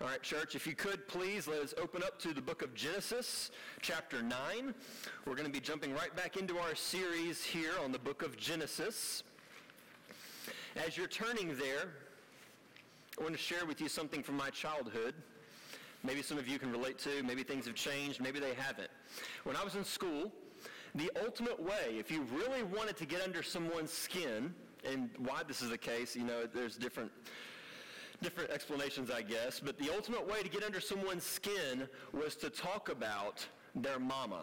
All right, church, if you could please let us open up to the book of Genesis, chapter 9. We're going to be jumping right back into our series here on the book of Genesis. As you're turning there, I want to share with you something from my childhood. Maybe some of you can relate to, maybe things have changed, maybe they haven't. When I was in school, the ultimate way, if you really wanted to get under someone's skin, and why this is the case, you know, there's different different explanations, I guess, but the ultimate way to get under someone's skin was to talk about their mama.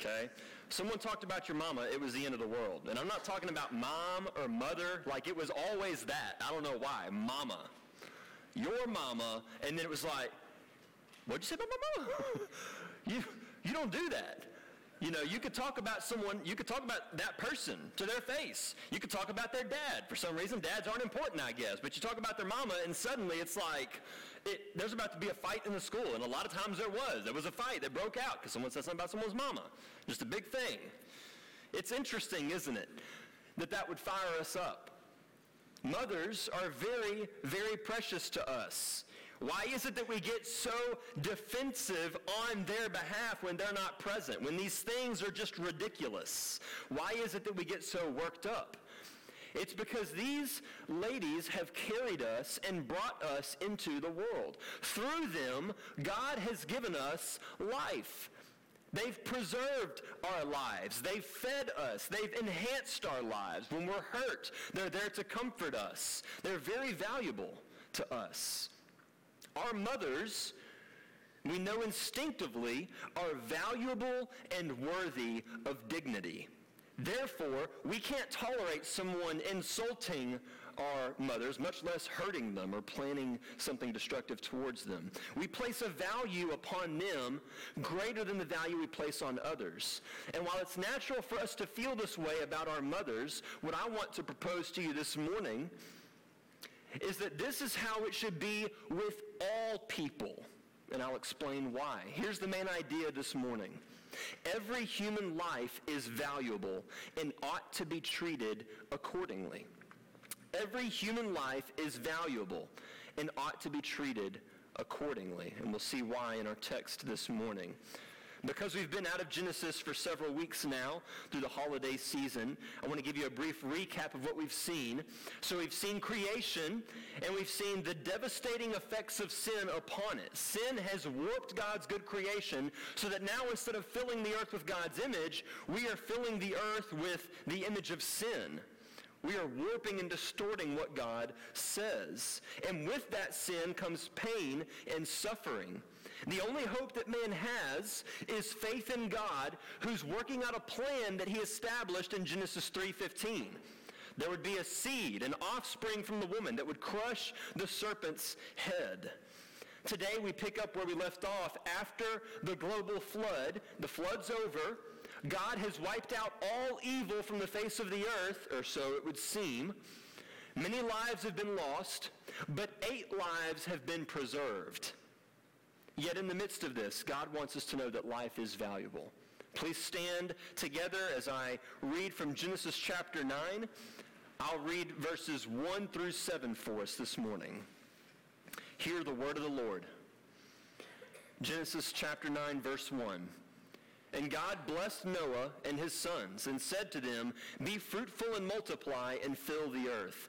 Okay? Someone talked about your mama, it was the end of the world. And I'm not talking about mom or mother, like it was always that. I don't know why. Mama. Your mama, and then it was like, what'd you say about my mama? you, you don't do that. You know, you could talk about someone, you could talk about that person to their face. You could talk about their dad. For some reason, dads aren't important, I guess. But you talk about their mama, and suddenly it's like, it, there's about to be a fight in the school. And a lot of times there was. There was a fight that broke out because someone said something about someone's mama. Just a big thing. It's interesting, isn't it, that that would fire us up. Mothers are very, very precious to us. Why is it that we get so defensive on their behalf when they're not present, when these things are just ridiculous? Why is it that we get so worked up? It's because these ladies have carried us and brought us into the world. Through them, God has given us life. They've preserved our lives. They've fed us. They've enhanced our lives. When we're hurt, they're there to comfort us. They're very valuable to us. Our mothers, we know instinctively, are valuable and worthy of dignity. Therefore, we can't tolerate someone insulting our mothers, much less hurting them or planning something destructive towards them. We place a value upon them greater than the value we place on others. And while it's natural for us to feel this way about our mothers, what I want to propose to you this morning is that this is how it should be with all people. And I'll explain why. Here's the main idea this morning. Every human life is valuable and ought to be treated accordingly. Every human life is valuable and ought to be treated accordingly. And we'll see why in our text this morning. Because we've been out of Genesis for several weeks now through the holiday season, I want to give you a brief recap of what we've seen. So we've seen creation and we've seen the devastating effects of sin upon it. Sin has warped God's good creation so that now instead of filling the earth with God's image, we are filling the earth with the image of sin. We are warping and distorting what God says. And with that sin comes pain and suffering. The only hope that man has is faith in God who's working out a plan that he established in Genesis 3:15. There would be a seed, an offspring from the woman that would crush the serpent's head. Today we pick up where we left off after the global flood. The flood's over. God has wiped out all evil from the face of the earth, or so it would seem. Many lives have been lost, but eight lives have been preserved. Yet in the midst of this, God wants us to know that life is valuable. Please stand together as I read from Genesis chapter 9. I'll read verses 1 through 7 for us this morning. Hear the word of the Lord. Genesis chapter 9, verse 1. And God blessed Noah and his sons and said to them, Be fruitful and multiply and fill the earth.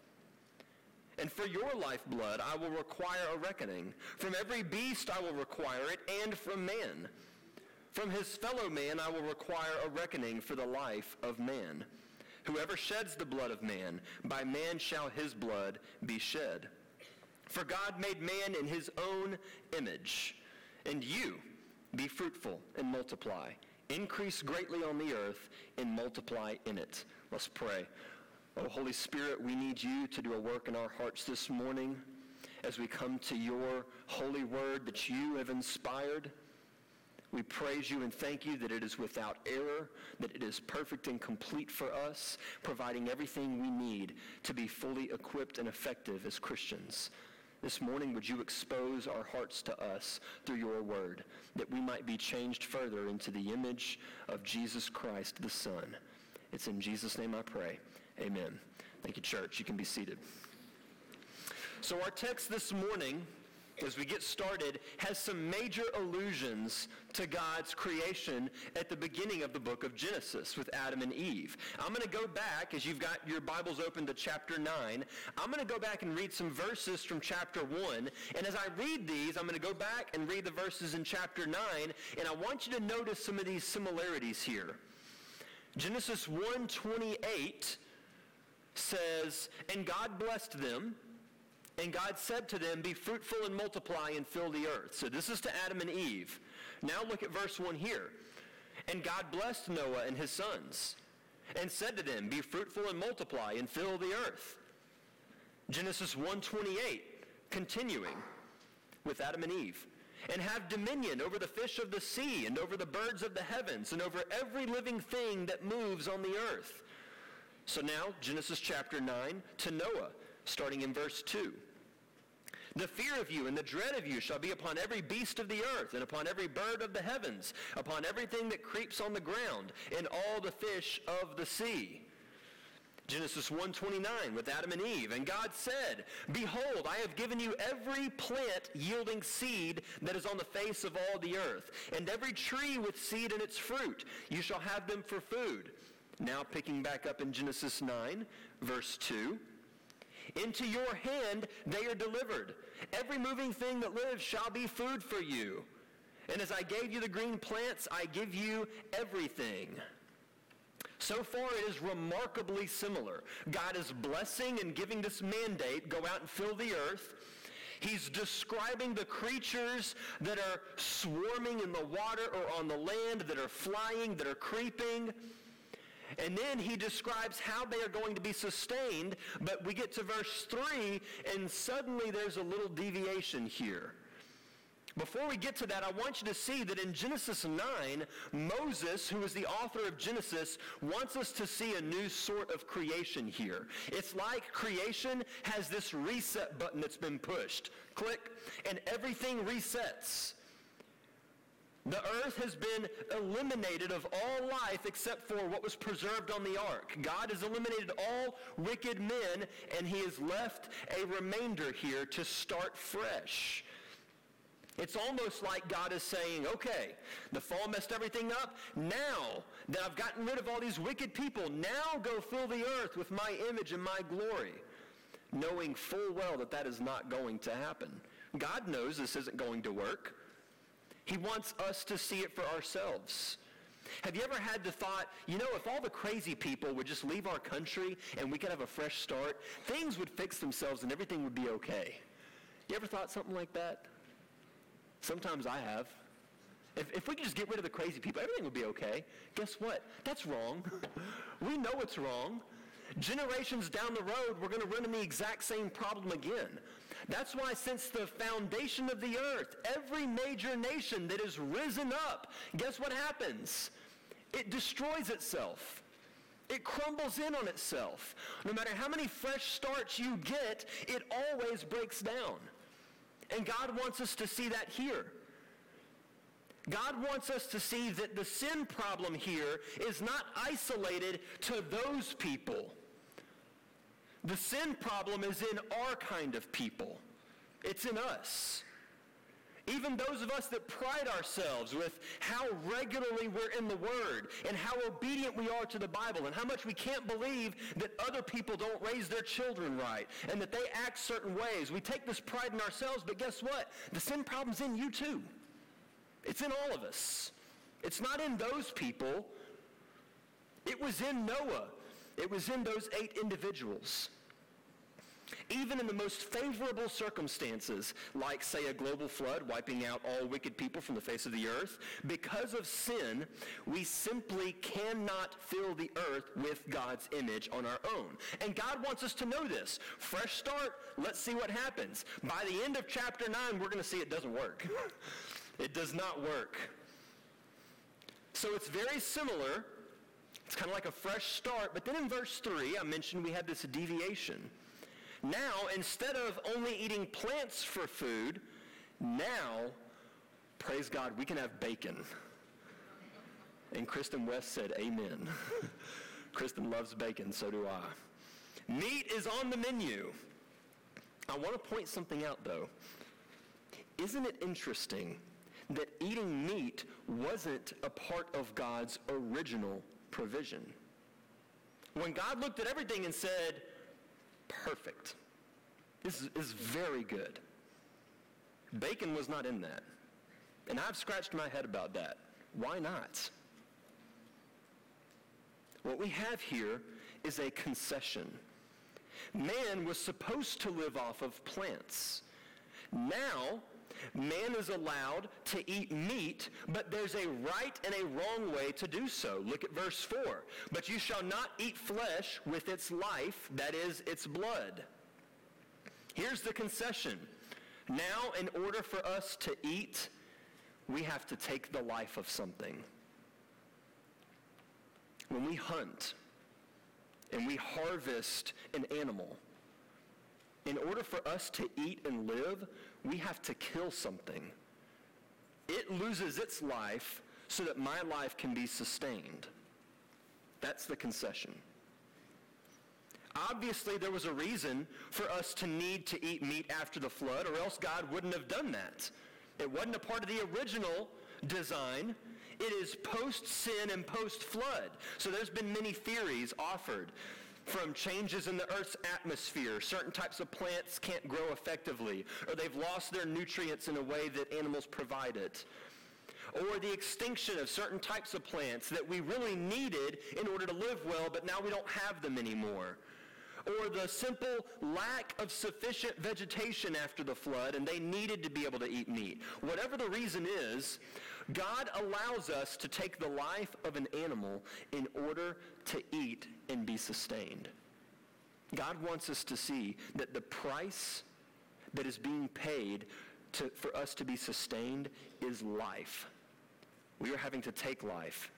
And for your lifeblood I will require a reckoning. From every beast I will require it, and from man. From his fellow man I will require a reckoning for the life of man. Whoever sheds the blood of man, by man shall his blood be shed. For God made man in his own image. And you, be fruitful and multiply. Increase greatly on the earth and multiply in it. Let's pray. Oh, Holy Spirit, we need you to do a work in our hearts this morning as we come to your holy word that you have inspired. We praise you and thank you that it is without error, that it is perfect and complete for us, providing everything we need to be fully equipped and effective as Christians. This morning, would you expose our hearts to us through your word, that we might be changed further into the image of Jesus Christ, the Son. It's in Jesus' name I pray. Amen. Thank you, church. You can be seated. So our text this morning as we get started, has some major allusions to God's creation at the beginning of the book of Genesis with Adam and Eve. I'm going to go back, as you've got your Bibles open to chapter 9, I'm going to go back and read some verses from chapter 1. And as I read these, I'm going to go back and read the verses in chapter 9, and I want you to notice some of these similarities here. Genesis 1:28 says, "And God blessed them, and God said to them, Be fruitful and multiply and fill the earth. So this is to Adam and Eve. Now look at verse 1 here. And God blessed Noah and his sons and said to them, Be fruitful and multiply and fill the earth. Genesis 1.28, continuing with Adam and Eve. And have dominion over the fish of the sea and over the birds of the heavens and over every living thing that moves on the earth. So now, Genesis chapter 9 to Noah, starting in verse 2. The fear of you and the dread of you shall be upon every beast of the earth, and upon every bird of the heavens, upon everything that creeps on the ground, and all the fish of the sea. Genesis 1:29 with Adam and Eve. And God said, Behold, I have given you every plant yielding seed that is on the face of all the earth, and every tree with seed in its fruit. You shall have them for food. Now picking back up in Genesis 9, verse 2. Into your hand they are delivered. Every moving thing that lives shall be food for you. And as I gave you the green plants, I give you everything. So far, it is remarkably similar. God is blessing and giving this mandate, go out and fill the earth. He's describing the creatures that are swarming in the water or on the land, that are flying, that are creeping. And then he describes how they are going to be sustained, but we get to verse 3, and suddenly there's a little deviation here. Before we get to that, I want you to see that in Genesis 9, Moses, who is the author of Genesis, wants us to see a new sort of creation here. It's like creation has this reset button that's been pushed. Click, and everything resets. The earth has been eliminated of all life except for what was preserved on the ark. God has eliminated all wicked men, and he has left a remainder here to start fresh. It's almost like God is saying, okay, the fall messed everything up. Now that I've gotten rid of all these wicked people, now go fill the earth with my image and my glory. Knowing full well that that is not going to happen. God knows this isn't going to work. He wants us to see it for ourselves. Have you ever had the thought, you know, if all the crazy people would just leave our country and we could have a fresh start, things would fix themselves and everything would be okay? You ever thought something like that? Sometimes I have. If, if we could just get rid of the crazy people, everything would be okay. Guess what? That's wrong. we know it's wrong. Generations down the road, we're going to run into the exact same problem again. That's why since the foundation of the earth, every major nation that has risen up, guess what happens? It destroys itself. It crumbles in on itself. No matter how many fresh starts you get, it always breaks down. And God wants us to see that here. God wants us to see that the sin problem here is not isolated to those people. The sin problem is in our kind of people. It's in us. Even those of us that pride ourselves with how regularly we're in the Word and how obedient we are to the Bible and how much we can't believe that other people don't raise their children right and that they act certain ways. We take this pride in ourselves, but guess what? The sin problem's in you too. It's in all of us. It's not in those people. It was in Noah. It was in those eight individuals. Even in the most favorable circumstances, like, say, a global flood wiping out all wicked people from the face of the earth, because of sin, we simply cannot fill the earth with God's image on our own. And God wants us to know this. Fresh start, let's see what happens. By the end of chapter 9, we're going to see it doesn't work. it does not work. So it's very similar. It's kind of like a fresh start. But then in verse 3, I mentioned we had this deviation. Now, instead of only eating plants for food, now, praise God, we can have bacon. And Kristen West said, Amen. Kristen loves bacon, so do I. Meat is on the menu. I want to point something out, though. Isn't it interesting that eating meat wasn't a part of God's original provision? When God looked at everything and said, perfect, this is, very good. Bacon was not in that. And I've scratched my head about that. Why not? What we have here is a concession. Man was supposed to live off of plants. Now, man is allowed to eat meat, but there's a right and a wrong way to do so. Look at verse 4. But you shall not eat flesh with its life, that is, its blood. Here's the concession. Now, in order for us to eat, we have to take the life of something. When we hunt and we harvest an animal, in order for us to eat and live, we have to kill something. It loses its life so that my life can be sustained. That's the concession. Obviously, there was a reason for us to need to eat meat after the flood, or else God wouldn't have done that. It wasn't a part of the original design. It is post-sin and post-flood. So there's been many theories offered from changes in the Earth's atmosphere. Certain types of plants can't grow effectively, or they've lost their nutrients in a way that animals provide it. Or the extinction of certain types of plants that we really needed in order to live well, but now we don't have them anymore or the simple lack of sufficient vegetation after the flood and they needed to be able to eat meat. Whatever the reason is, God allows us to take the life of an animal in order to eat and be sustained. God wants us to see that the price that is being paid to, for us to be sustained is life. We are having to take life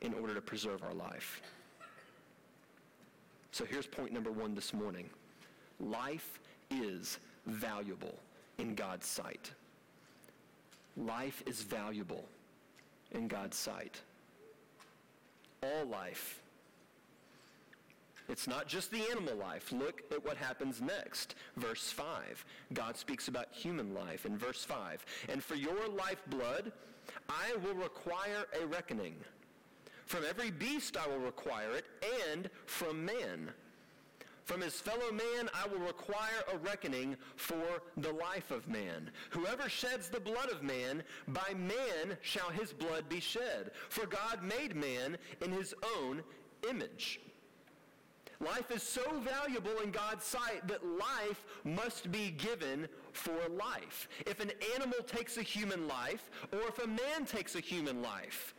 in order to preserve our life. So here's point number one this morning. Life is valuable in God's sight. Life is valuable in God's sight. All life. It's not just the animal life. Look at what happens next. Verse 5. God speaks about human life in verse 5. And for your lifeblood, I will require a reckoning. From every beast I will require it, and from man. From his fellow man I will require a reckoning for the life of man. Whoever sheds the blood of man, by man shall his blood be shed. For God made man in his own image. Life is so valuable in God's sight that life must be given for life. If an animal takes a human life, or if a man takes a human life,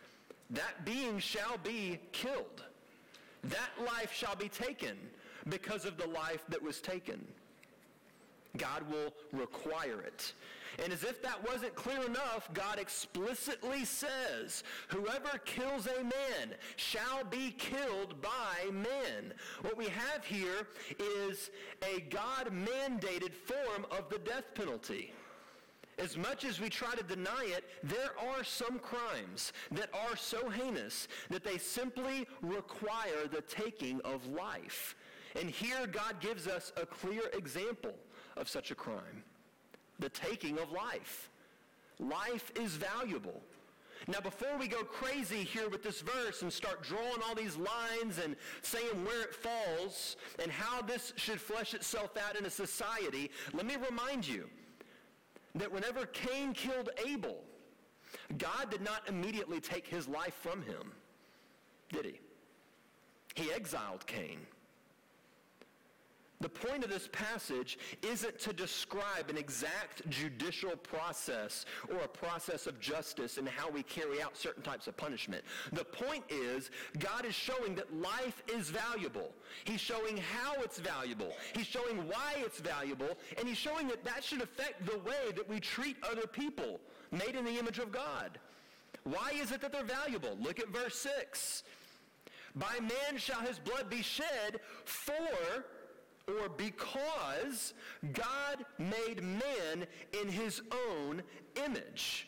that being shall be killed. That life shall be taken because of the life that was taken. God will require it. And as if that wasn't clear enough, God explicitly says, whoever kills a man shall be killed by men. What we have here is a God-mandated form of the death penalty. As much as we try to deny it, there are some crimes that are so heinous that they simply require the taking of life. And here God gives us a clear example of such a crime. The taking of life. Life is valuable. Now, before we go crazy here with this verse and start drawing all these lines and saying where it falls and how this should flesh itself out in a society, let me remind you that whenever Cain killed Abel, God did not immediately take his life from him, did he? He exiled Cain. The point of this passage isn't to describe an exact judicial process or a process of justice and how we carry out certain types of punishment. The point is God is showing that life is valuable. He's showing how it's valuable. He's showing why it's valuable. And he's showing that that should affect the way that we treat other people made in the image of God. Why is it that they're valuable? Look at verse 6. By man shall his blood be shed for or because God made man in his own image.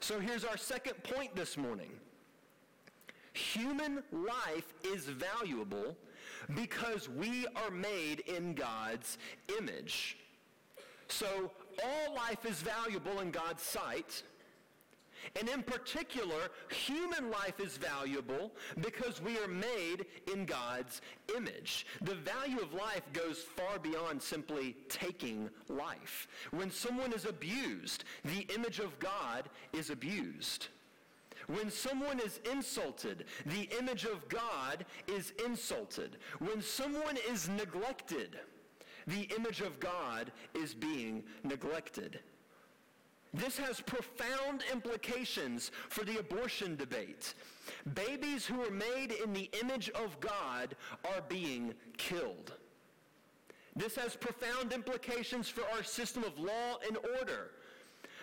So here's our second point this morning. Human life is valuable because we are made in God's image. So all life is valuable in God's sight. And in particular, human life is valuable because we are made in God's image. The value of life goes far beyond simply taking life. When someone is abused, the image of God is abused. When someone is insulted, the image of God is insulted. When someone is neglected, the image of God is being neglected. This has profound implications for the abortion debate. Babies who are made in the image of God are being killed. This has profound implications for our system of law and order.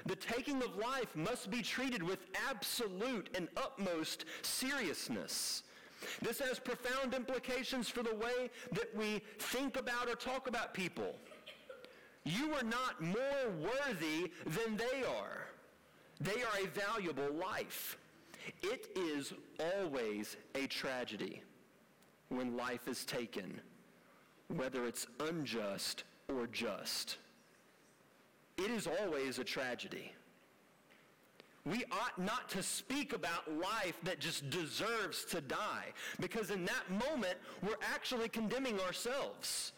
The taking of life must be treated with absolute and utmost seriousness. This has profound implications for the way that we think about or talk about people. You are not more worthy than they are. They are a valuable life. It is always a tragedy when life is taken, whether it's unjust or just. It is always a tragedy. We ought not to speak about life that just deserves to die because in that moment we're actually condemning ourselves.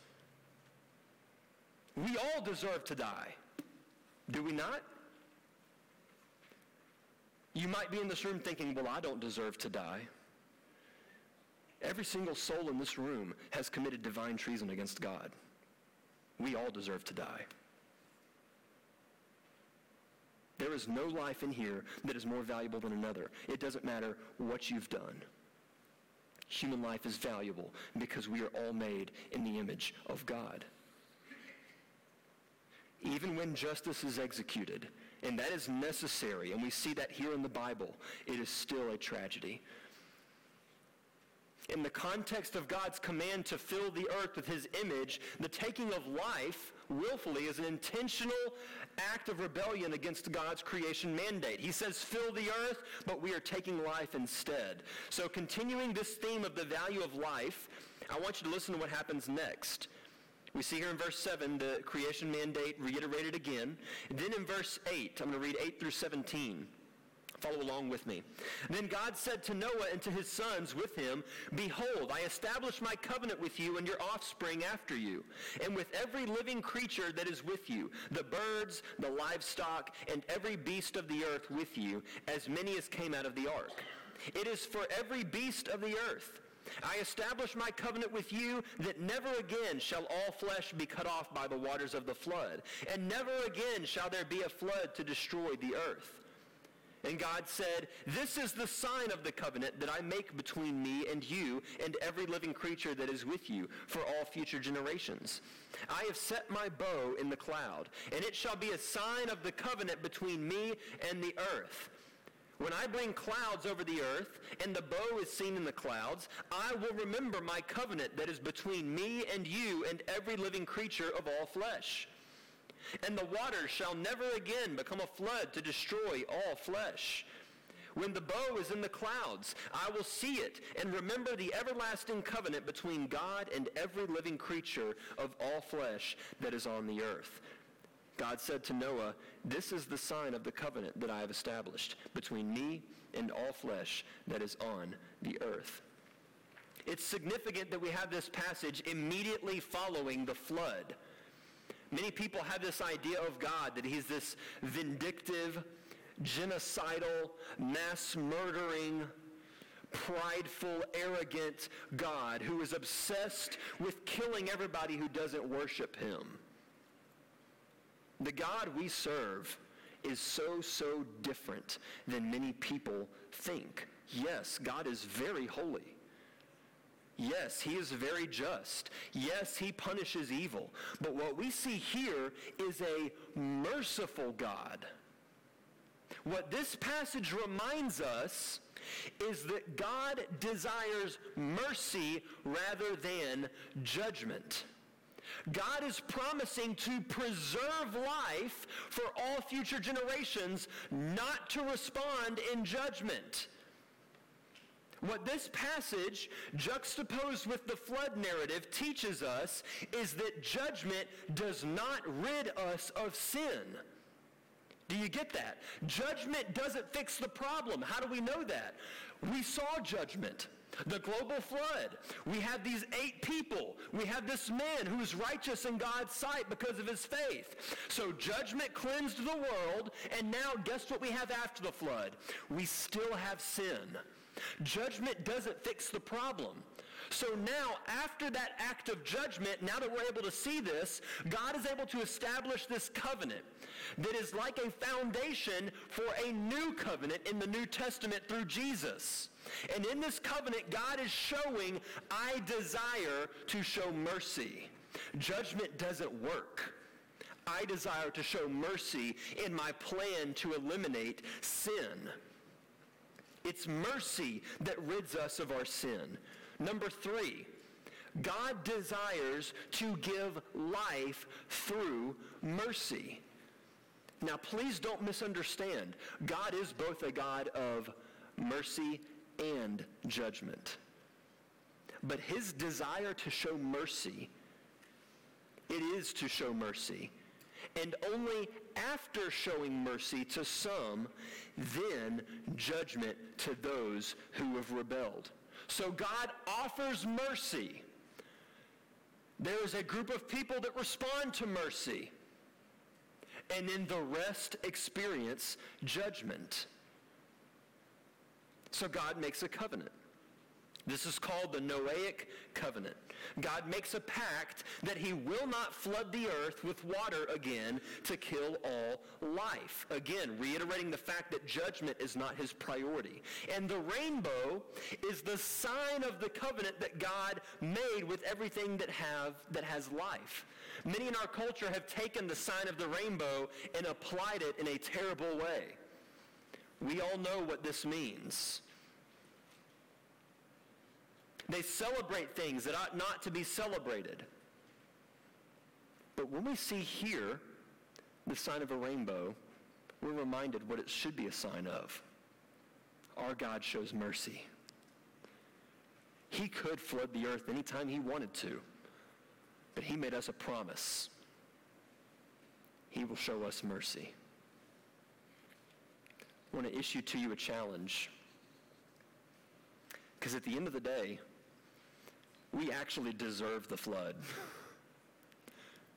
We all deserve to die. Do we not? You might be in this room thinking, well, I don't deserve to die. Every single soul in this room has committed divine treason against God. We all deserve to die. There is no life in here that is more valuable than another. It doesn't matter what you've done. Human life is valuable because we are all made in the image of God even when justice is executed, and that is necessary, and we see that here in the Bible, it is still a tragedy. In the context of God's command to fill the earth with his image, the taking of life willfully is an intentional act of rebellion against God's creation mandate. He says, fill the earth, but we are taking life instead. So continuing this theme of the value of life, I want you to listen to what happens next. We see here in verse 7 the creation mandate reiterated again. Then in verse 8, I'm going to read 8 through 17. Follow along with me. Then God said to Noah and to his sons with him, Behold, I establish my covenant with you and your offspring after you, and with every living creature that is with you, the birds, the livestock, and every beast of the earth with you, as many as came out of the ark. It is for every beast of the earth I establish my covenant with you that never again shall all flesh be cut off by the waters of the flood, and never again shall there be a flood to destroy the earth. And God said, This is the sign of the covenant that I make between me and you and every living creature that is with you for all future generations. I have set my bow in the cloud, and it shall be a sign of the covenant between me and the earth. When I bring clouds over the earth, and the bow is seen in the clouds, I will remember my covenant that is between me and you and every living creature of all flesh. And the waters shall never again become a flood to destroy all flesh. When the bow is in the clouds, I will see it and remember the everlasting covenant between God and every living creature of all flesh that is on the earth. God said to Noah, This is the sign of the covenant that I have established between me and all flesh that is on the earth. It's significant that we have this passage immediately following the flood. Many people have this idea of God that he's this vindictive, genocidal, mass murdering, prideful, arrogant God who is obsessed with killing everybody who doesn't worship him. The God we serve is so, so different than many people think. Yes, God is very holy. Yes, he is very just. Yes, he punishes evil. But what we see here is a merciful God. What this passage reminds us is that God desires mercy rather than judgment. God is promising to preserve life for all future generations, not to respond in judgment. What this passage, juxtaposed with the flood narrative, teaches us is that judgment does not rid us of sin. Do you get that? Judgment doesn't fix the problem. How do we know that? We saw judgment. The global flood. We have these eight people. We have this man who is righteous in God's sight because of his faith. So judgment cleansed the world, and now guess what we have after the flood? We still have sin. Judgment doesn't fix the problem. So now, after that act of judgment, now that we're able to see this, God is able to establish this covenant that is like a foundation for a new covenant in the New Testament through Jesus. And in this covenant, God is showing, I desire to show mercy. Judgment doesn't work. I desire to show mercy in my plan to eliminate sin. It's mercy that rids us of our sin. Number three, God desires to give life through mercy. Now, please don't misunderstand. God is both a God of mercy and judgment. But his desire to show mercy, it is to show mercy. And only after showing mercy to some, then judgment to those who have rebelled. So God offers mercy. There is a group of people that respond to mercy. And then the rest experience judgment. So God makes a covenant. This is called the Noahic covenant. God makes a pact that he will not flood the earth with water again to kill all life. Again, reiterating the fact that judgment is not his priority. And the rainbow is the sign of the covenant that God made with everything that have that has life. Many in our culture have taken the sign of the rainbow and applied it in a terrible way. We all know what this means. They celebrate things that ought not to be celebrated. But when we see here the sign of a rainbow, we're reminded what it should be a sign of. Our God shows mercy. He could flood the earth anytime he wanted to, but he made us a promise. He will show us mercy. I want to issue to you a challenge. Because at the end of the day, we actually deserve the flood.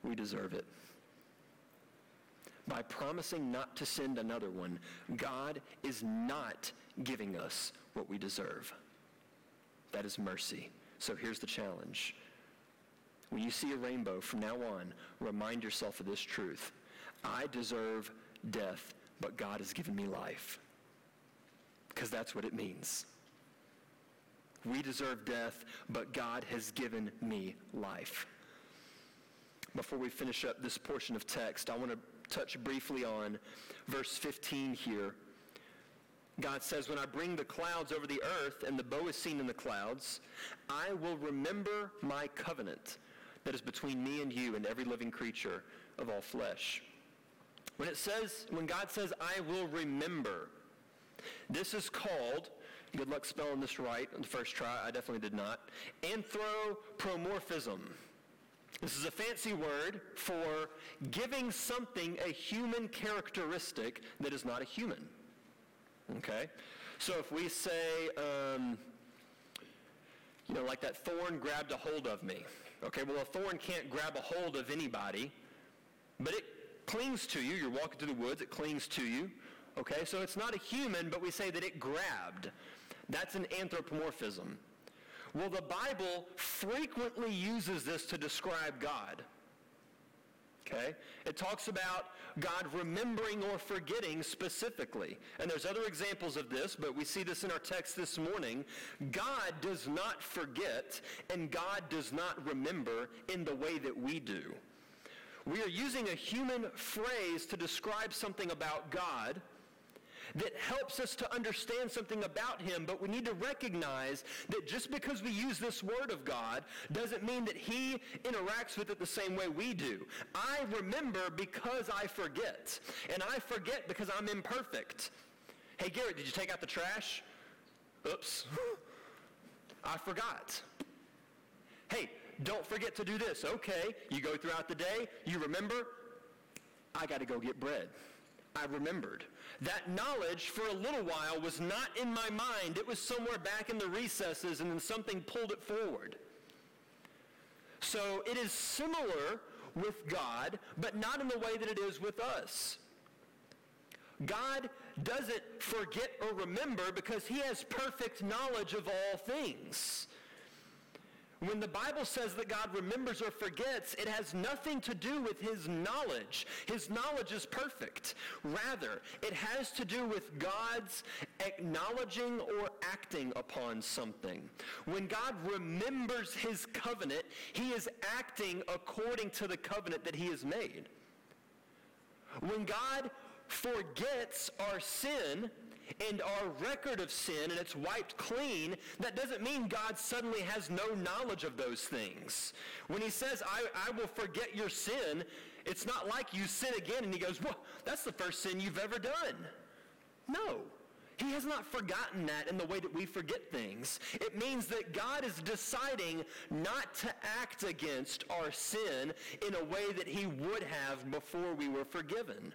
we deserve it. By promising not to send another one, God is not giving us what we deserve. That is mercy. So here's the challenge. When you see a rainbow from now on, remind yourself of this truth. I deserve death, but God has given me life. Because that's what it means. We deserve death, but God has given me life. Before we finish up this portion of text, I want to touch briefly on verse 15 here. God says, When I bring the clouds over the earth and the bow is seen in the clouds, I will remember my covenant that is between me and you and every living creature of all flesh. When it says, when God says, I will remember, this is called Good luck spelling this right on the first try. I definitely did not. Anthropomorphism. This is a fancy word for giving something a human characteristic that is not a human. Okay? So if we say, um, you know, like that thorn grabbed a hold of me. Okay, well, a thorn can't grab a hold of anybody, but it clings to you. You're walking through the woods, it clings to you. Okay, so it's not a human, but we say that it grabbed. That's an anthropomorphism. Well, the Bible frequently uses this to describe God. Okay? It talks about God remembering or forgetting specifically. And there's other examples of this, but we see this in our text this morning. God does not forget and God does not remember in the way that we do. We are using a human phrase to describe something about God that helps us to understand something about him, but we need to recognize that just because we use this word of God doesn't mean that he interacts with it the same way we do. I remember because I forget, and I forget because I'm imperfect. Hey, Garrett, did you take out the trash? Oops. I forgot. Hey, don't forget to do this. Okay, you go throughout the day, you remember, I got to go get bread. I remembered. That knowledge for a little while was not in my mind. It was somewhere back in the recesses and then something pulled it forward. So it is similar with God, but not in the way that it is with us. God doesn't forget or remember because he has perfect knowledge of all things. When the Bible says that God remembers or forgets, it has nothing to do with his knowledge. His knowledge is perfect. Rather, it has to do with God's acknowledging or acting upon something. When God remembers his covenant, he is acting according to the covenant that he has made. When God forgets our sin, and our record of sin and it's wiped clean, that doesn't mean God suddenly has no knowledge of those things. When he says, I, I will forget your sin, it's not like you sin again and he goes, well, that's the first sin you've ever done. No. He has not forgotten that in the way that we forget things. It means that God is deciding not to act against our sin in a way that he would have before we were forgiven.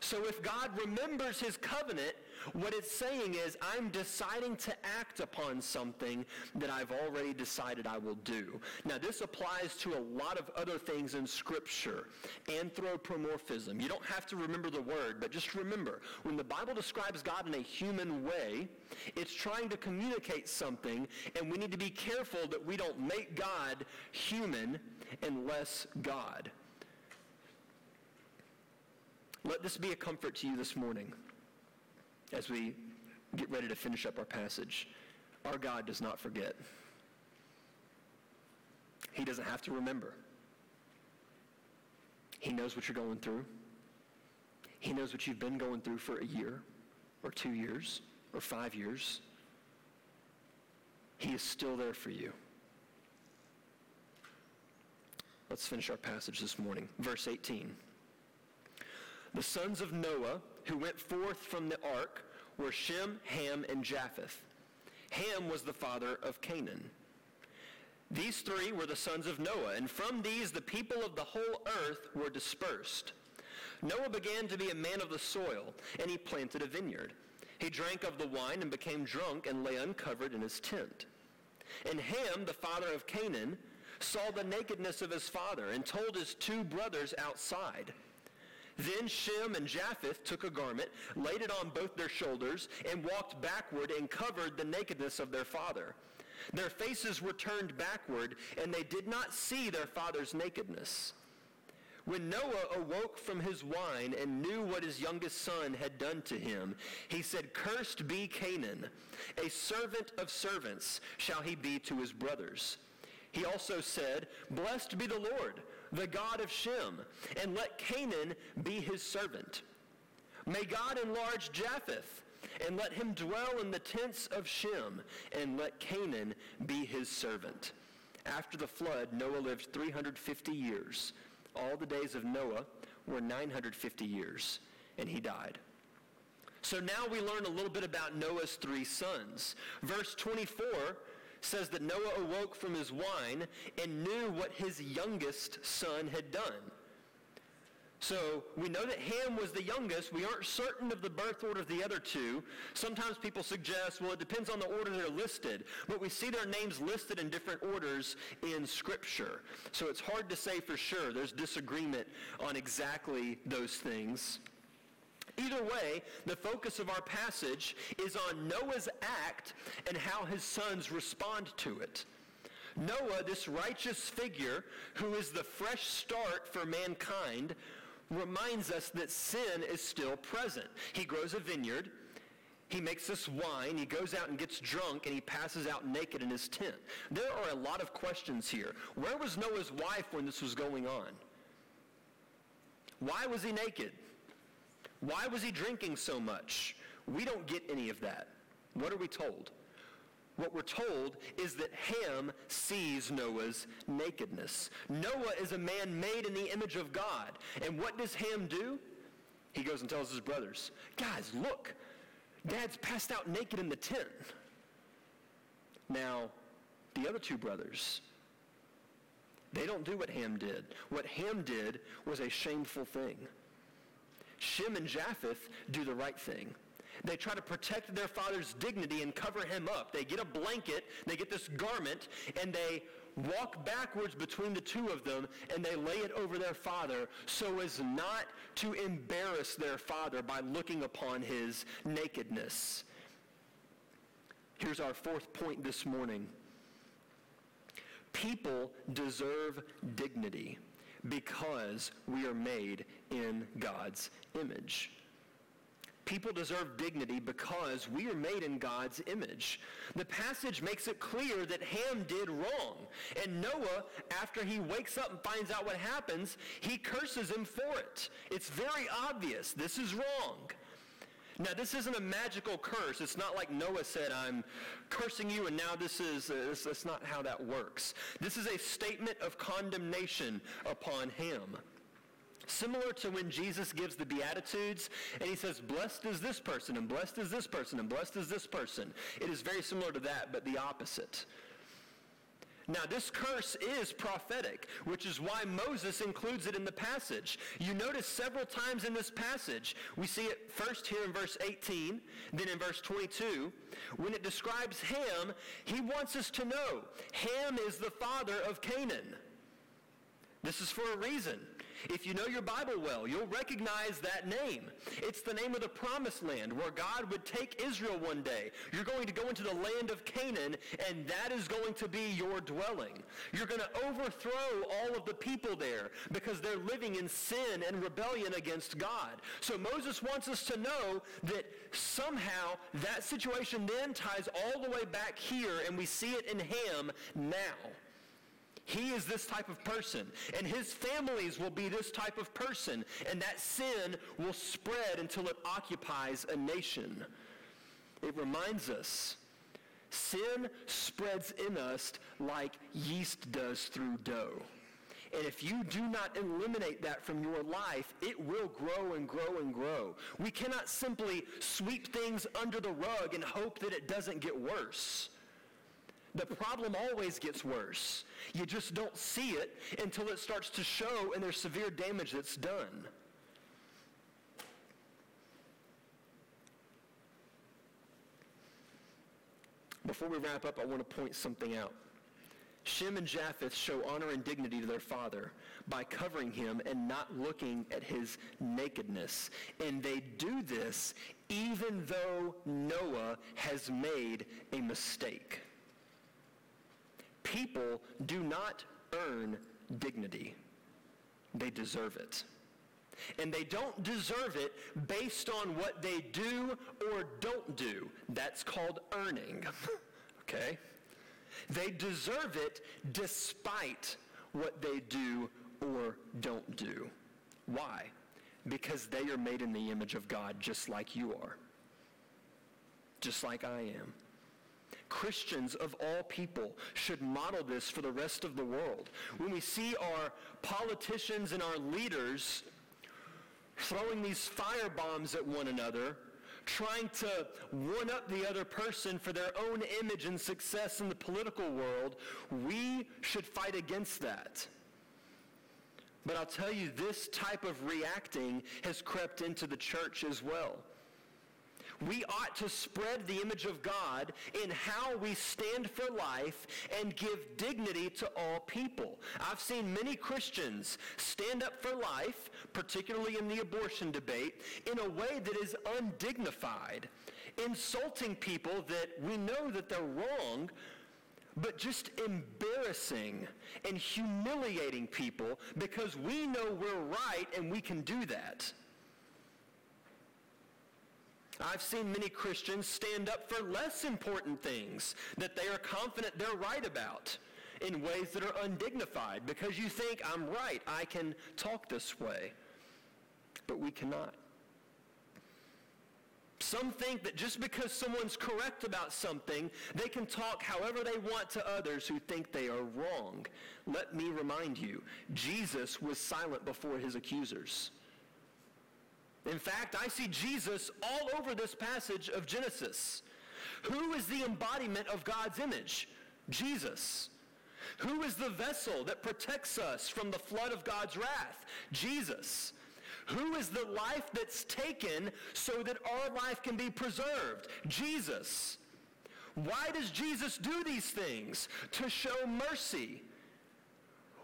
So if God remembers his covenant, what it's saying is, I'm deciding to act upon something that I've already decided I will do. Now, this applies to a lot of other things in Scripture. Anthropomorphism. You don't have to remember the word, but just remember, when the Bible describes God in a human way, it's trying to communicate something, and we need to be careful that we don't make God human and less God. Let this be a comfort to you this morning as we get ready to finish up our passage. Our God does not forget. He doesn't have to remember. He knows what you're going through. He knows what you've been going through for a year or two years or five years. He is still there for you. Let's finish our passage this morning. Verse 18. The sons of Noah who went forth from the ark were Shem, Ham, and Japheth. Ham was the father of Canaan. These three were the sons of Noah, and from these the people of the whole earth were dispersed. Noah began to be a man of the soil, and he planted a vineyard. He drank of the wine and became drunk and lay uncovered in his tent. And Ham, the father of Canaan, saw the nakedness of his father and told his two brothers outside. Then Shem and Japheth took a garment, laid it on both their shoulders, and walked backward and covered the nakedness of their father. Their faces were turned backward, and they did not see their father's nakedness. When Noah awoke from his wine and knew what his youngest son had done to him, he said, Cursed be Canaan, a servant of servants shall he be to his brothers. He also said, Blessed be the Lord the God of Shem, and let Canaan be his servant. May God enlarge Japheth, and let him dwell in the tents of Shem, and let Canaan be his servant. After the flood, Noah lived 350 years. All the days of Noah were 950 years, and he died. So now we learn a little bit about Noah's three sons. Verse 24 says that Noah awoke from his wine and knew what his youngest son had done. So we know that Ham was the youngest. We aren't certain of the birth order of the other two. Sometimes people suggest, well, it depends on the order they're listed. But we see their names listed in different orders in Scripture. So it's hard to say for sure. There's disagreement on exactly those things. Either way, the focus of our passage is on Noah's act and how his sons respond to it. Noah, this righteous figure who is the fresh start for mankind, reminds us that sin is still present. He grows a vineyard. He makes this wine. He goes out and gets drunk, and he passes out naked in his tent. There are a lot of questions here. Where was Noah's wife when this was going on? Why was he naked? Why was he drinking so much? We don't get any of that. What are we told? What we're told is that Ham sees Noah's nakedness. Noah is a man made in the image of God. And what does Ham do? He goes and tells his brothers, guys, look, dad's passed out naked in the tent. Now, the other two brothers, they don't do what Ham did. What Ham did was a shameful thing. Shem and Japheth do the right thing. They try to protect their father's dignity and cover him up. They get a blanket, they get this garment, and they walk backwards between the two of them and they lay it over their father so as not to embarrass their father by looking upon his nakedness. Here's our fourth point this morning. People deserve dignity because we are made in God's image. People deserve dignity because we are made in God's image. The passage makes it clear that Ham did wrong. And Noah, after he wakes up and finds out what happens, he curses him for it. It's very obvious. This is wrong. Now, this isn't a magical curse. It's not like Noah said, I'm cursing you, and now this is, uh, that's not how that works. This is a statement of condemnation upon him. Similar to when Jesus gives the Beatitudes and he says, blessed is this person, and blessed is this person, and blessed is this person. It is very similar to that, but the opposite. Now, this curse is prophetic, which is why Moses includes it in the passage. You notice several times in this passage, we see it first here in verse 18, then in verse 22. When it describes Ham, he wants us to know Ham is the father of Canaan. This is for a reason. If you know your Bible well, you'll recognize that name. It's the name of the promised land where God would take Israel one day. You're going to go into the land of Canaan, and that is going to be your dwelling. You're going to overthrow all of the people there because they're living in sin and rebellion against God. So Moses wants us to know that somehow that situation then ties all the way back here, and we see it in Ham now. He is this type of person, and his families will be this type of person, and that sin will spread until it occupies a nation. It reminds us sin spreads in us like yeast does through dough. And if you do not eliminate that from your life, it will grow and grow and grow. We cannot simply sweep things under the rug and hope that it doesn't get worse. The problem always gets worse. You just don't see it until it starts to show and there's severe damage that's done. Before we wrap up, I want to point something out. Shem and Japheth show honor and dignity to their father by covering him and not looking at his nakedness. And they do this even though Noah has made a mistake. People do not earn dignity. They deserve it. And they don't deserve it based on what they do or don't do. That's called earning. okay? They deserve it despite what they do or don't do. Why? Because they are made in the image of God just like you are. Just like I am. Christians of all people should model this for the rest of the world. When we see our politicians and our leaders throwing these fire bombs at one another, trying to one up the other person for their own image and success in the political world, we should fight against that. But I'll tell you, this type of reacting has crept into the church as well we ought to spread the image of God in how we stand for life and give dignity to all people. I've seen many Christians stand up for life, particularly in the abortion debate, in a way that is undignified, insulting people that we know that they're wrong, but just embarrassing and humiliating people because we know we're right and we can do that. I've seen many Christians stand up for less important things that they are confident they're right about in ways that are undignified because you think, I'm right, I can talk this way. But we cannot. Some think that just because someone's correct about something, they can talk however they want to others who think they are wrong. Let me remind you, Jesus was silent before his accusers. In fact, I see Jesus all over this passage of Genesis. Who is the embodiment of God's image? Jesus. Who is the vessel that protects us from the flood of God's wrath? Jesus. Who is the life that's taken so that our life can be preserved? Jesus. Why does Jesus do these things? To show mercy.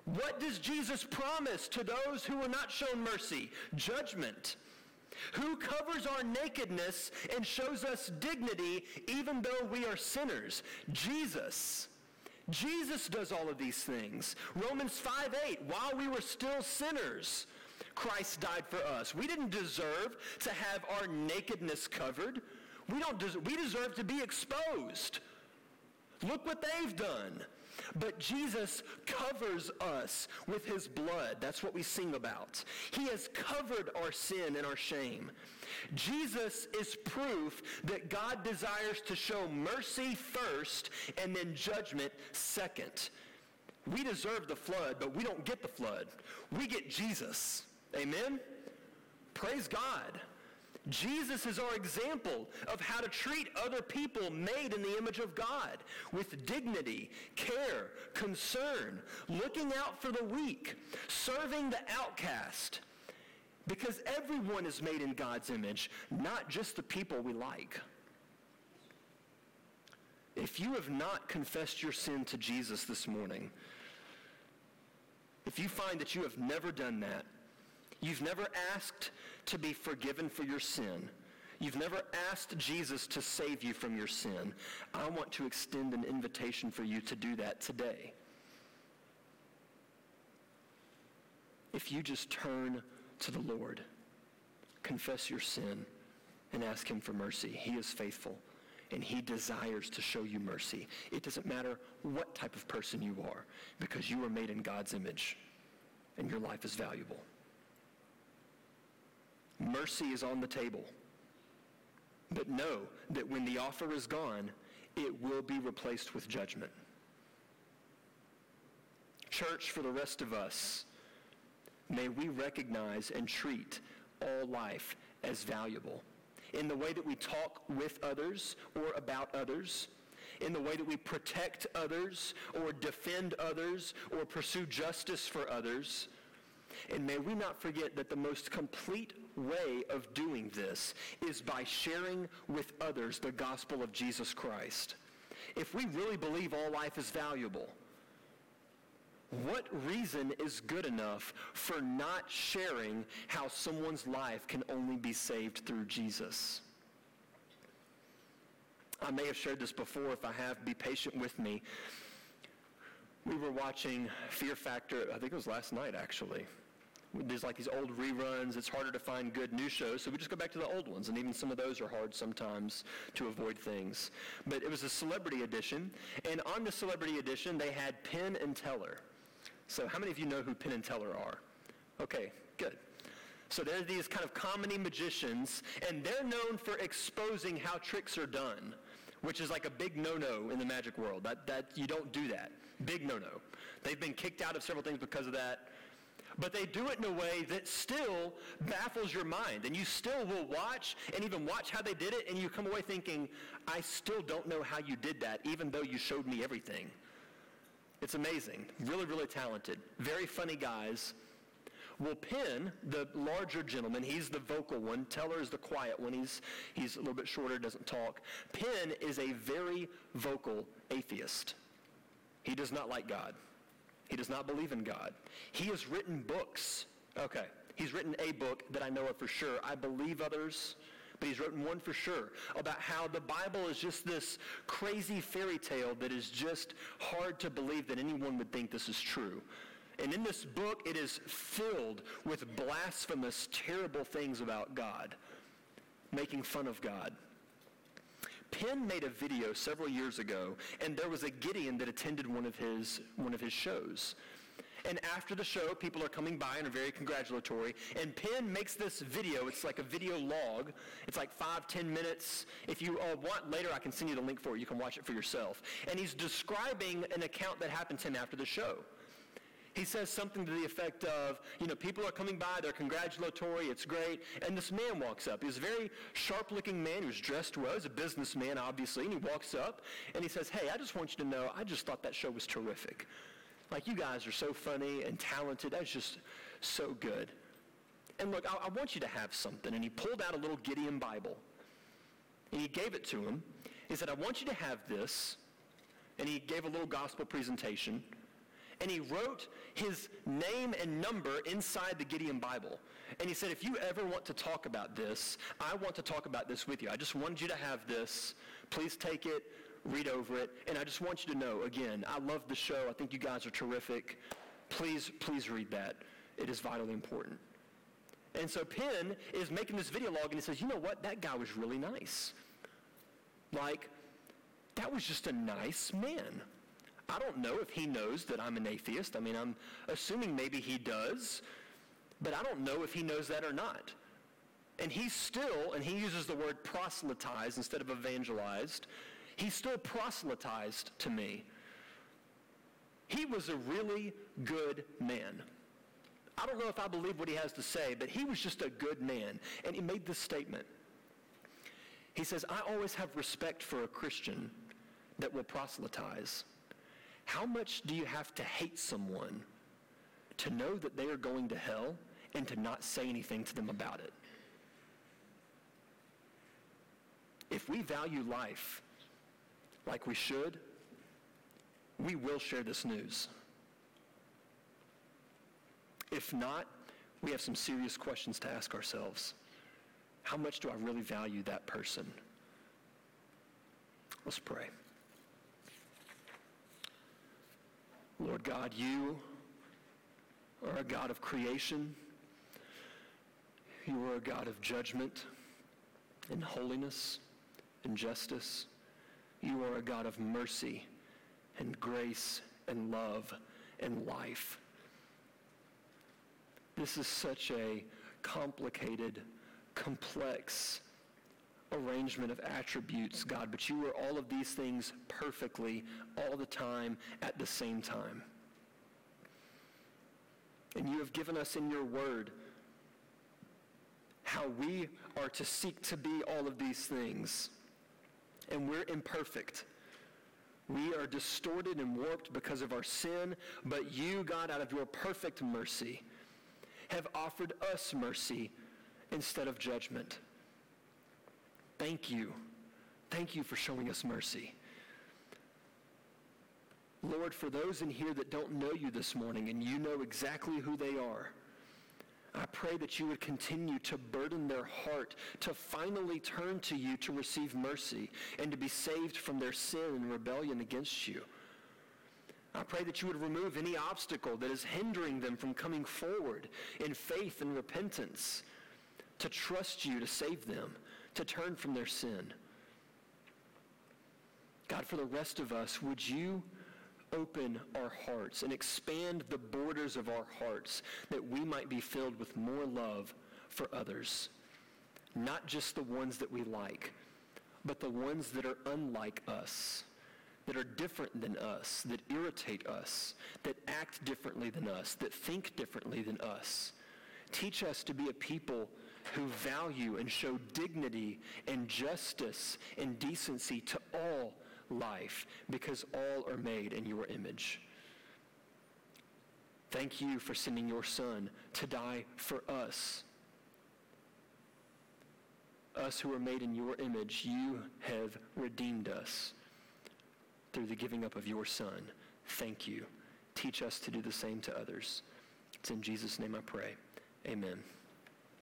What does Jesus promise to those who are not shown mercy? Judgment. Who covers our nakedness and shows us dignity even though we are sinners? Jesus. Jesus does all of these things. Romans 5 8, while we were still sinners, Christ died for us. We didn't deserve to have our nakedness covered. We, don't des- we deserve to be exposed. Look what they've done. But Jesus covers us with his blood. That's what we sing about. He has covered our sin and our shame. Jesus is proof that God desires to show mercy first and then judgment second. We deserve the flood, but we don't get the flood. We get Jesus. Amen? Praise God. Jesus is our example of how to treat other people made in the image of God with dignity, care, concern, looking out for the weak, serving the outcast. Because everyone is made in God's image, not just the people we like. If you have not confessed your sin to Jesus this morning, if you find that you have never done that, you've never asked to be forgiven for your sin, you've never asked Jesus to save you from your sin, I want to extend an invitation for you to do that today. If you just turn to the Lord, confess your sin, and ask him for mercy, he is faithful and he desires to show you mercy. It doesn't matter what type of person you are because you are made in God's image and your life is valuable. Mercy is on the table. But know that when the offer is gone, it will be replaced with judgment. Church, for the rest of us, may we recognize and treat all life as valuable in the way that we talk with others or about others, in the way that we protect others or defend others or pursue justice for others. And may we not forget that the most complete way of doing this is by sharing with others the gospel of Jesus Christ. If we really believe all life is valuable, what reason is good enough for not sharing how someone's life can only be saved through Jesus? I may have shared this before. If I have, be patient with me. We were watching Fear Factor, I think it was last night actually. There's like these old reruns. It's harder to find good new shows, so we just go back to the old ones, and even some of those are hard sometimes to avoid things. But it was a celebrity edition, and on the celebrity edition, they had Penn and Teller. So how many of you know who Penn and Teller are? Okay, good. So they're these kind of comedy magicians, and they're known for exposing how tricks are done, which is like a big no-no in the magic world. That, that you don't do that. Big no-no. They've been kicked out of several things because of that. But they do it in a way that still baffles your mind. And you still will watch and even watch how they did it, and you come away thinking, I still don't know how you did that, even though you showed me everything. It's amazing. Really, really talented. Very funny guys. Well, Penn, the larger gentleman, he's the vocal one. Teller is the quiet one. He's, he's a little bit shorter, doesn't talk. Penn is a very vocal atheist. He does not like God. He does not believe in God. He has written books. Okay. He's written a book that I know of for sure. I believe others but he's written one for sure about how the Bible is just this crazy fairy tale that is just hard to believe that anyone would think this is true. And in this book, it is filled with blasphemous, terrible things about God, making fun of God. Penn made a video several years ago, and there was a Gideon that attended one of his, one of his shows. And after the show, people are coming by and are very congratulatory. And Penn makes this video. It's like a video log. It's like five, ten minutes. If you uh, want later, I can send you the link for it. You can watch it for yourself. And he's describing an account that happened to him after the show. He says something to the effect of, you know, people are coming by, they're congratulatory, it's great. And this man walks up. He's a very sharp-looking man. who's dressed well. He's a businessman, obviously. And he walks up and he says, hey, I just want you to know, I just thought that show was terrific. Like, you guys are so funny and talented. That's just so good. And look, I, I want you to have something. And he pulled out a little Gideon Bible. And he gave it to him. He said, I want you to have this. And he gave a little gospel presentation and he wrote his name and number inside the Gideon Bible. And he said, if you ever want to talk about this, I want to talk about this with you. I just wanted you to have this. Please take it, read over it. And I just want you to know, again, I love the show. I think you guys are terrific. Please, please read that. It is vitally important. And so Penn is making this video log and he says, you know what? That guy was really nice. Like, that was just a nice man. I don't know if he knows that I'm an atheist. I mean, I'm assuming maybe he does, but I don't know if he knows that or not. And he's still, and he uses the word proselytized instead of evangelized, he's still proselytized to me. He was a really good man. I don't know if I believe what he has to say, but he was just a good man. And he made this statement. He says, I always have respect for a Christian that will proselytize. How much do you have to hate someone to know that they are going to hell and to not say anything to them about it? If we value life like we should, we will share this news. If not, we have some serious questions to ask ourselves. How much do I really value that person? Let's pray. Lord God, you are a God of creation. You are a God of judgment and holiness and justice. You are a God of mercy and grace and love and life. This is such a complicated, complex arrangement of attributes, God, but you are all of these things perfectly, all the time, at the same time. And you have given us in your word how we are to seek to be all of these things. And we're imperfect. We are distorted and warped because of our sin, but you, God, out of your perfect mercy, have offered us mercy instead of judgment. Thank you. Thank you for showing us mercy. Lord, for those in here that don't know you this morning and you know exactly who they are, I pray that you would continue to burden their heart to finally turn to you to receive mercy and to be saved from their sin and rebellion against you. I pray that you would remove any obstacle that is hindering them from coming forward in faith and repentance to trust you to save them to turn from their sin. God, for the rest of us, would you open our hearts and expand the borders of our hearts that we might be filled with more love for others, not just the ones that we like, but the ones that are unlike us, that are different than us, that irritate us, that act differently than us, that think differently than us. Teach us to be a people who value and show dignity and justice and decency to all life because all are made in your image. Thank you for sending your son to die for us. Us who are made in your image, you have redeemed us through the giving up of your son. Thank you. Teach us to do the same to others. It's in Jesus' name I pray. Amen.